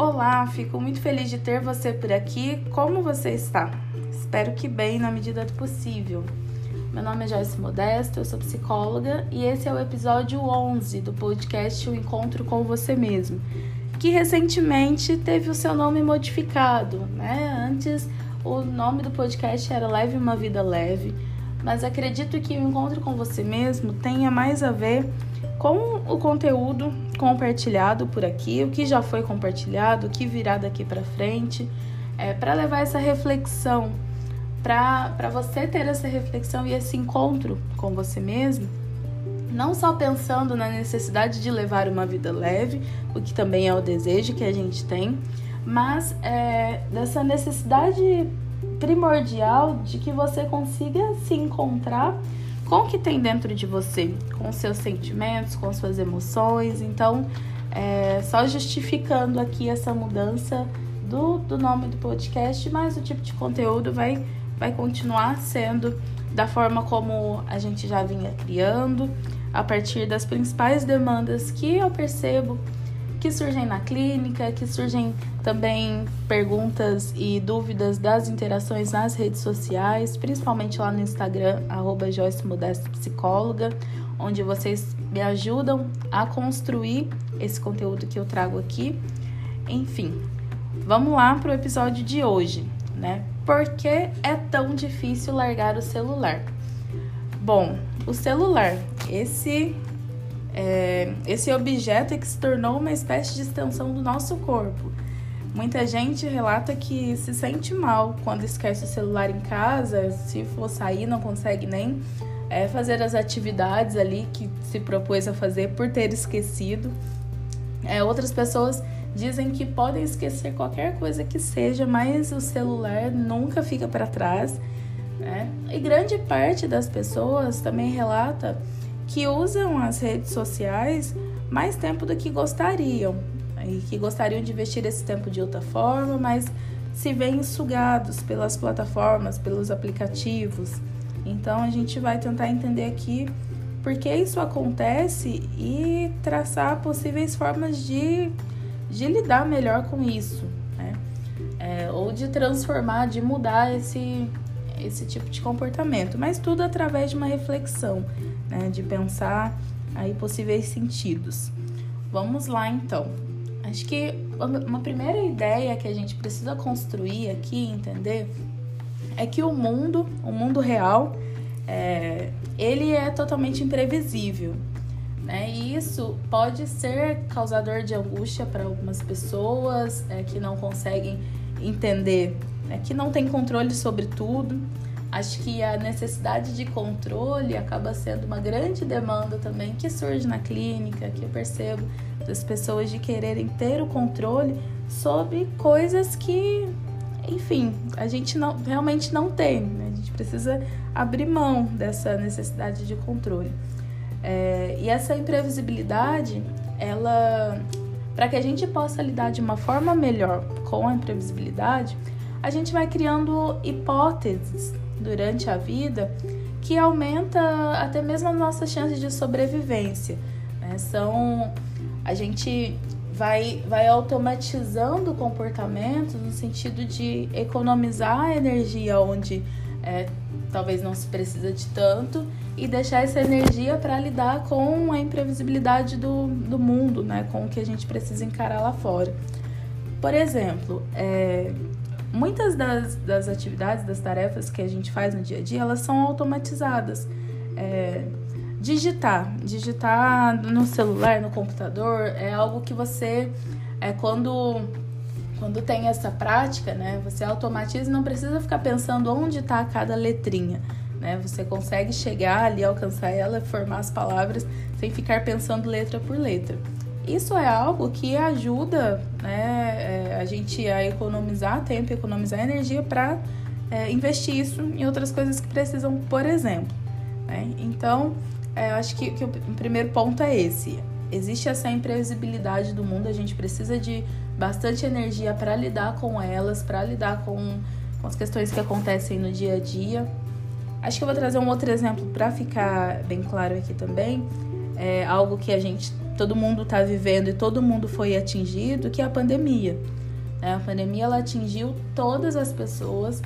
Olá, fico muito feliz de ter você por aqui. Como você está? Espero que bem na medida do possível. Meu nome é Joyce Modesto, eu sou psicóloga e esse é o episódio 11 do podcast O Encontro com Você Mesmo, que recentemente teve o seu nome modificado, né? Antes o nome do podcast era Leve uma Vida Leve, mas acredito que o encontro com você mesmo tenha mais a ver com o conteúdo compartilhado por aqui, o que já foi compartilhado, o que virá daqui para frente, é, para levar essa reflexão, para você ter essa reflexão e esse encontro com você mesmo, não só pensando na necessidade de levar uma vida leve, o que também é o desejo que a gente tem, mas é, dessa necessidade primordial de que você consiga se encontrar com o que tem dentro de você, com seus sentimentos, com suas emoções. Então, é, só justificando aqui essa mudança do, do nome do podcast, mas o tipo de conteúdo vai, vai continuar sendo da forma como a gente já vinha criando, a partir das principais demandas que eu percebo que surgem na clínica, que surgem também perguntas e dúvidas das interações nas redes sociais, principalmente lá no Instagram, arroba Joyce Modesto Psicóloga, onde vocês me ajudam a construir esse conteúdo que eu trago aqui. Enfim, vamos lá para o episódio de hoje, né? Por que é tão difícil largar o celular? Bom, o celular, esse é, esse objeto é que se tornou uma espécie de extensão do nosso corpo. Muita gente relata que se sente mal quando esquece o celular em casa, se for sair não consegue nem é, fazer as atividades ali que se propôs a fazer por ter esquecido. É, outras pessoas dizem que podem esquecer qualquer coisa que seja, mas o celular nunca fica para trás. Né? E grande parte das pessoas também relata que usam as redes sociais mais tempo do que gostariam e que gostariam de investir esse tempo de outra forma, mas se veem sugados pelas plataformas, pelos aplicativos. Então a gente vai tentar entender aqui por que isso acontece e traçar possíveis formas de, de lidar melhor com isso, né? É, ou de transformar, de mudar esse, esse tipo de comportamento, mas tudo através de uma reflexão, né, de pensar aí possíveis sentidos. Vamos lá então. Acho que uma primeira ideia que a gente precisa construir aqui, entender, é que o mundo, o mundo real, é, ele é totalmente imprevisível. Né? E isso pode ser causador de angústia para algumas pessoas é, que não conseguem entender né, que não tem controle sobre tudo. Acho que a necessidade de controle acaba sendo uma grande demanda também que surge na clínica, que eu percebo das pessoas de quererem ter o controle sobre coisas que, enfim, a gente não realmente não tem. Né? A gente precisa abrir mão dessa necessidade de controle. É, e essa imprevisibilidade, ela, para que a gente possa lidar de uma forma melhor com a imprevisibilidade, a gente vai criando hipóteses durante a vida que aumenta até mesmo as nossas chances de sobrevivência. Né? São a gente vai, vai automatizando comportamentos no sentido de economizar energia onde é, talvez não se precisa de tanto e deixar essa energia para lidar com a imprevisibilidade do, do mundo, né? com o que a gente precisa encarar lá fora. Por exemplo, é, muitas das, das atividades, das tarefas que a gente faz no dia a dia, elas são automatizadas. É, digitar, digitar no celular, no computador, é algo que você, é quando quando tem essa prática, né, você automatiza e não precisa ficar pensando onde está cada letrinha, né? Você consegue chegar ali, alcançar ela, formar as palavras sem ficar pensando letra por letra. Isso é algo que ajuda né, a gente a economizar tempo, economizar energia para é, investir isso em outras coisas que precisam, por exemplo. Né? Então, é, eu acho que, que o primeiro ponto é esse. Existe essa imprevisibilidade do mundo, a gente precisa de bastante energia para lidar com elas, para lidar com, com as questões que acontecem no dia a dia. Acho que eu vou trazer um outro exemplo para ficar bem claro aqui também. É algo que a gente todo mundo está vivendo e todo mundo foi atingido, que é a pandemia. Né? A pandemia ela atingiu todas as pessoas,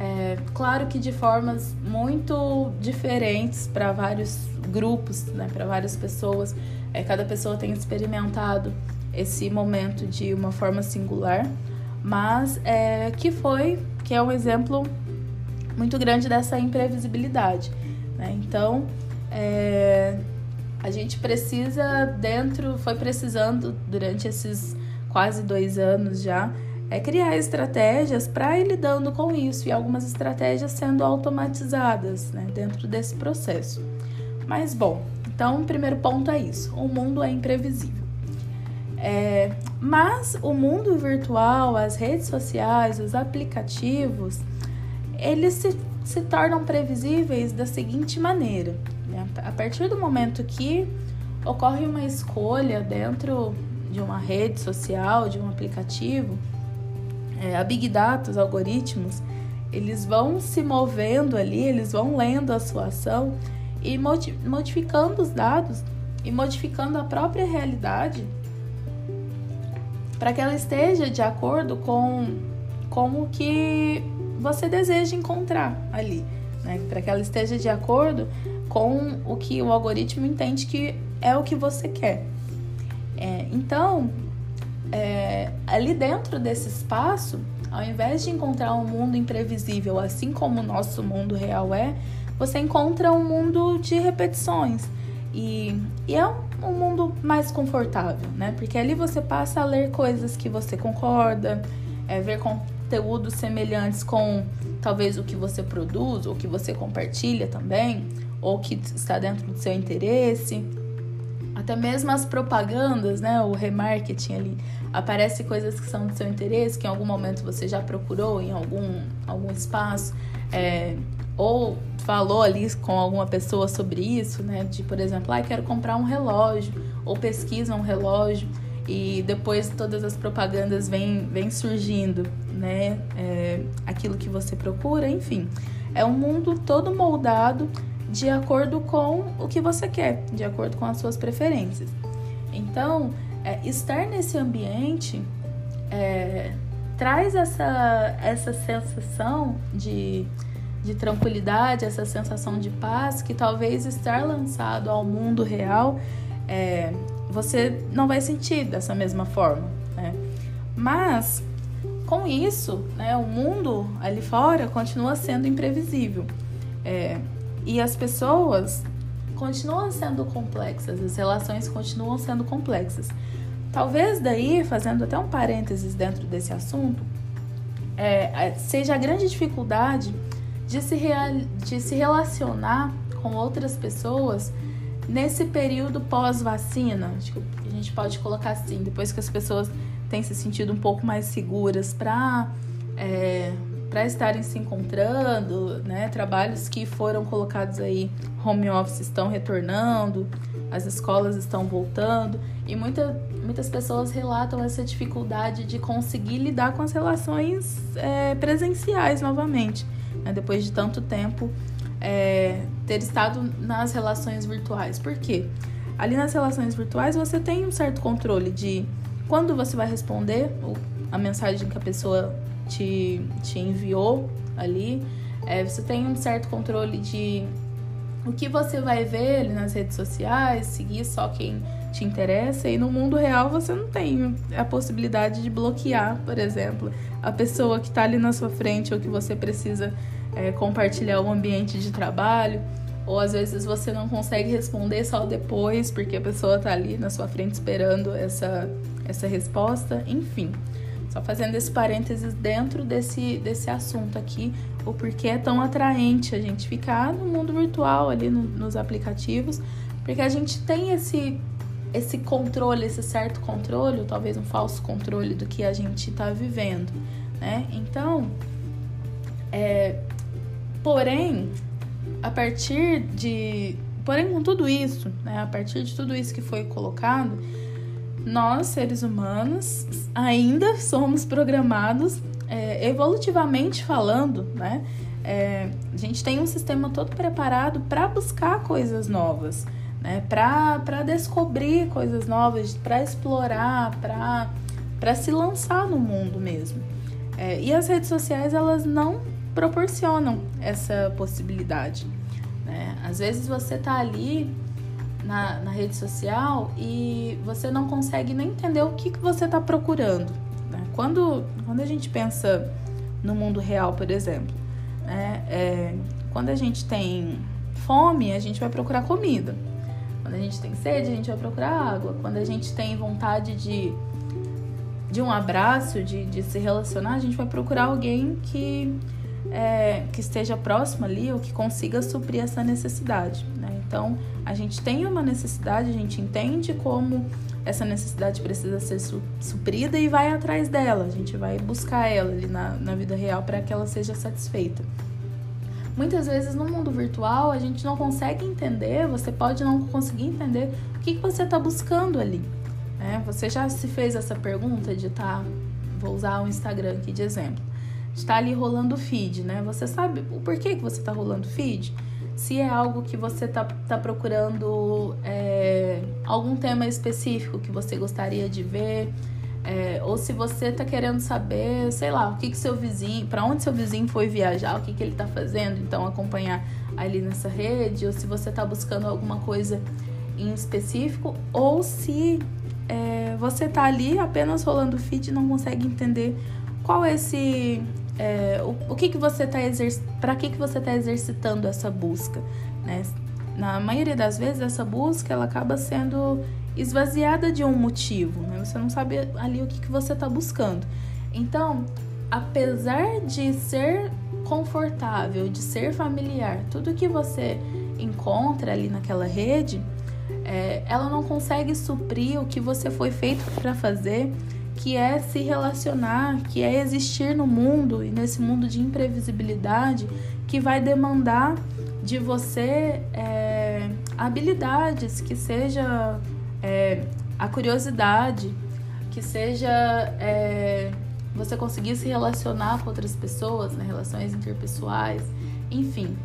é, claro que de formas muito diferentes para vários grupos, né? para várias pessoas. É, cada pessoa tem experimentado esse momento de uma forma singular, mas é, que foi, que é um exemplo muito grande dessa imprevisibilidade. Né? Então, é, a gente precisa dentro, foi precisando durante esses quase dois anos já, é criar estratégias para ir lidando com isso e algumas estratégias sendo automatizadas né, dentro desse processo. Mas bom, então o primeiro ponto é isso: o mundo é imprevisível. É, mas o mundo virtual, as redes sociais, os aplicativos, eles se, se tornam previsíveis da seguinte maneira: né? a partir do momento que ocorre uma escolha dentro de uma rede social, de um aplicativo, é, a Big Data, os algoritmos, eles vão se movendo ali, eles vão lendo a sua ação e modificando os dados e modificando a própria realidade para que ela esteja de acordo com, com o que você deseja encontrar ali, né? para que ela esteja de acordo com o que o algoritmo entende que é o que você quer. É, então, é, ali dentro desse espaço, ao invés de encontrar um mundo imprevisível, assim como o nosso mundo real é, você encontra um mundo de repetições. E, e é um, mundo mais confortável, né? Porque ali você passa a ler coisas que você concorda, é, ver conteúdos semelhantes com talvez o que você produz, ou que você compartilha também, ou que está dentro do seu interesse. Até mesmo as propagandas, né? O remarketing ali. Aparece coisas que são do seu interesse, que em algum momento você já procurou em algum, algum espaço. É, ou falou ali com alguma pessoa sobre isso, né? De, por exemplo, ah, quero comprar um relógio, ou pesquisa um relógio, e depois todas as propagandas vêm, vêm surgindo, né? É, aquilo que você procura, enfim. É um mundo todo moldado de acordo com o que você quer, de acordo com as suas preferências. Então, é, estar nesse ambiente é, traz essa, essa sensação de de tranquilidade, essa sensação de paz que talvez estar lançado ao mundo real é, você não vai sentir dessa mesma forma. Né? Mas com isso, né, o mundo ali fora continua sendo imprevisível é, e as pessoas continuam sendo complexas, as relações continuam sendo complexas. Talvez daí, fazendo até um parênteses dentro desse assunto, é, seja a grande dificuldade de se, real, de se relacionar com outras pessoas nesse período pós-vacina. Acho que a gente pode colocar assim, depois que as pessoas têm se sentido um pouco mais seguras para é, para estarem se encontrando, né? Trabalhos que foram colocados aí, home office estão retornando, as escolas estão voltando e muita, muitas pessoas relatam essa dificuldade de conseguir lidar com as relações é, presenciais novamente né, depois de tanto tempo é, ter estado nas relações virtuais. Por quê? Ali nas relações virtuais você tem um certo controle de quando você vai responder a mensagem que a pessoa te, te enviou ali. É, você tem um certo controle de o que você vai ver ali nas redes sociais, seguir só quem te interessa. E no mundo real você não tem a possibilidade de bloquear, por exemplo, a pessoa que está ali na sua frente ou que você precisa é, compartilhar o ambiente de trabalho. Ou às vezes você não consegue responder só depois, porque a pessoa está ali na sua frente esperando essa, essa resposta. Enfim, só fazendo esse parênteses dentro desse, desse assunto aqui, o porquê é tão atraente a gente ficar no mundo virtual ali no, nos aplicativos, porque a gente tem esse esse controle, esse certo controle, talvez um falso controle do que a gente está vivendo, né? Então, é, porém, a partir de, porém com tudo isso, né? A partir de tudo isso que foi colocado, nós seres humanos ainda somos programados é, evolutivamente falando, né? É, a gente tem um sistema todo preparado para buscar coisas novas né? Para descobrir coisas novas, para explorar, para se lançar no mundo mesmo. É, e as redes sociais elas não proporcionam essa possibilidade. Né? Às vezes você está ali na, na, rede social e você não consegue nem entender o que, que você está procurando. Né? Quando, quando a gente pensa no mundo real, por exemplo, né? É, quando a gente tem fome, a gente vai procurar comida. Quando a gente tem sede, a gente vai procurar água. Quando a gente tem vontade de, de um abraço, de, de se relacionar, a gente vai procurar alguém que, é, que esteja próximo ali ou que consiga suprir essa necessidade. Né? Então, a gente tem uma necessidade, a gente entende como essa necessidade precisa ser su suprida e vai atrás dela. A gente vai buscar ela ali na, na vida real para que ela seja satisfeita. Muitas vezes no mundo virtual a gente não consegue entender, você pode não conseguir entender o que, que você está buscando ali. Né? Você já se fez essa pergunta de tá, vou usar o Instagram aqui de exemplo, de estar tá ali rolando feed, né? Você sabe o porquê que você está rolando feed? Se é algo que você está tá procurando é, algum tema específico que você gostaria de ver, é, ou se você está querendo saber, sei lá, o que, que seu vizinho, para onde seu vizinho foi viajar, o que, que ele está fazendo, então acompanhar ali nessa rede, ou se você está buscando alguma coisa em específico, ou se é, você está ali apenas rolando feed e não consegue entender qual é esse. É, o, o que, que você está para que, que você está exercitando essa busca, né? Na maioria das vezes essa busca ela acaba sendo esvaziada de um motivo, né? Você não sabe ali o que, que você está buscando. Então, apesar de ser confortável, de ser familiar, tudo que você encontra ali naquela rede, é, ela não consegue suprir o que você foi feito para fazer, que é se relacionar, que é existir no mundo e nesse mundo de imprevisibilidade que vai demandar de você é, habilidades que seja é, a curiosidade, que seja é, você conseguir se relacionar com outras pessoas, né, relações interpessoais, enfim.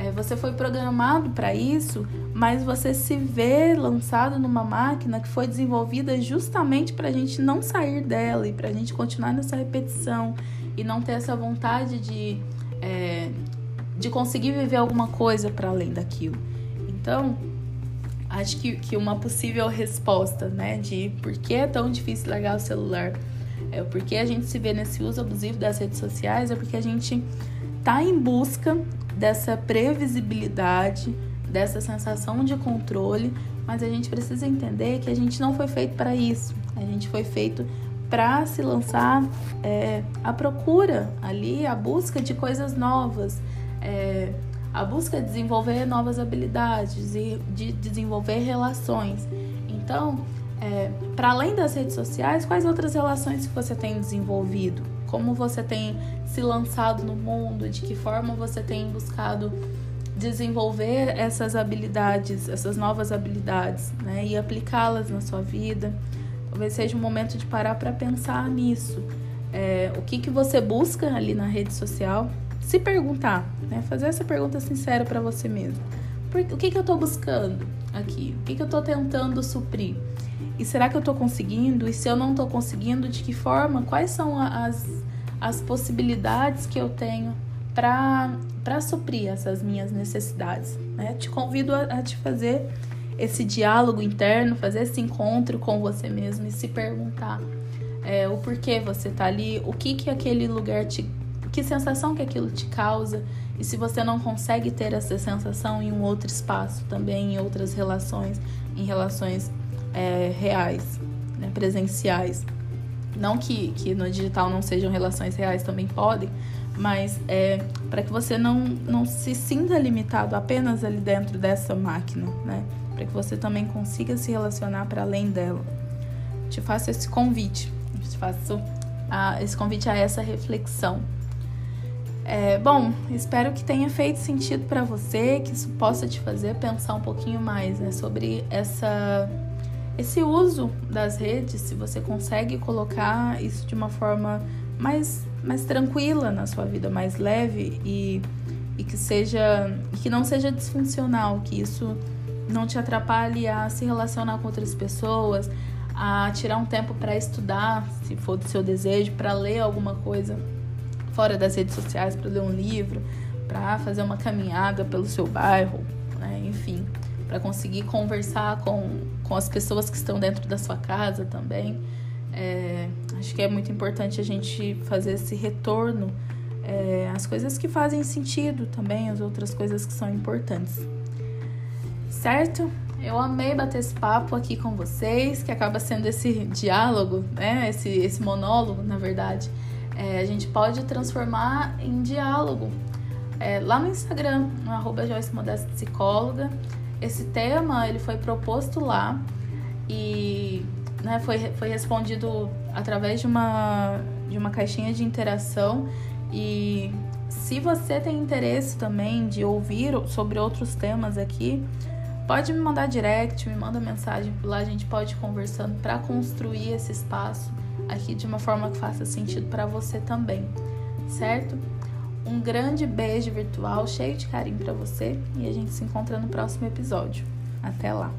É, você foi programado para isso, mas você se vê lançado numa máquina que foi desenvolvida justamente para a gente não sair dela e para a gente continuar nessa repetição e não ter essa vontade de, é, de conseguir viver alguma coisa para além daquilo. Então, acho que, que uma possível resposta, né, de por que é tão difícil largar o celular, é porque a gente se vê nesse uso abusivo das redes sociais, é porque a gente tá em busca dessa previsibilidade, dessa sensação de controle, mas a gente precisa entender que a gente não foi feito para isso. A gente foi feito para se lançar é, à procura ali, a busca de coisas novas. É, a busca de desenvolver novas habilidades e de desenvolver relações. Então, é, para além das redes sociais, quais outras relações que você tem desenvolvido? Como você tem se lançado no mundo? De que forma você tem buscado desenvolver essas habilidades, essas novas habilidades, né? E aplicá-las na sua vida. Talvez seja um momento de parar para pensar nisso. É, o que, que você busca ali na rede social? se perguntar, né? Fazer essa pergunta sincera para você mesmo. Por, o que, que eu estou buscando aqui? O que, que eu estou tentando suprir? E será que eu estou conseguindo? E se eu não estou conseguindo, de que forma? Quais são as, as possibilidades que eu tenho para suprir essas minhas necessidades? Né? Te convido a, a te fazer esse diálogo interno, fazer esse encontro com você mesmo e se perguntar é, o porquê você está ali, o que que aquele lugar te que sensação que aquilo te causa e se você não consegue ter essa sensação em um outro espaço também, em outras relações, em relações é, reais, né, presenciais. Não que, que no digital não sejam relações reais, também podem, mas é para que você não, não se sinta limitado apenas ali dentro dessa máquina, né? Para que você também consiga se relacionar para além dela. Te faço esse convite, te faço a, esse convite a essa reflexão. É, bom, espero que tenha feito sentido para você, que isso possa te fazer pensar um pouquinho mais né, sobre essa, esse uso das redes, se você consegue colocar isso de uma forma mais, mais tranquila na sua vida, mais leve e, e que seja que não seja disfuncional, que isso não te atrapalhe a se relacionar com outras pessoas, a tirar um tempo para estudar, se for do seu desejo, para ler alguma coisa fora das redes sociais, para ler um livro, para fazer uma caminhada pelo seu bairro, né? enfim, para conseguir conversar com, com as pessoas que estão dentro da sua casa também. É, acho que é muito importante a gente fazer esse retorno é, às coisas que fazem sentido também, as outras coisas que são importantes. Certo? Eu amei bater esse papo aqui com vocês, que acaba sendo esse diálogo, né? Esse, esse monólogo, na verdade. É, a gente pode transformar em diálogo. É, lá no Instagram, no arroba Joyce Modesta Psicóloga, esse tema ele foi proposto lá e né, foi, foi respondido através de uma, de uma caixinha de interação e se você tem interesse também de ouvir sobre outros temas aqui, pode me mandar direct, me manda mensagem por lá, a gente pode ir conversando para construir esse espaço aqui de uma forma que faça sentido para você também, certo? Um grande beijo virtual cheio de carinho para você e a gente se encontra no próximo episódio. Até lá.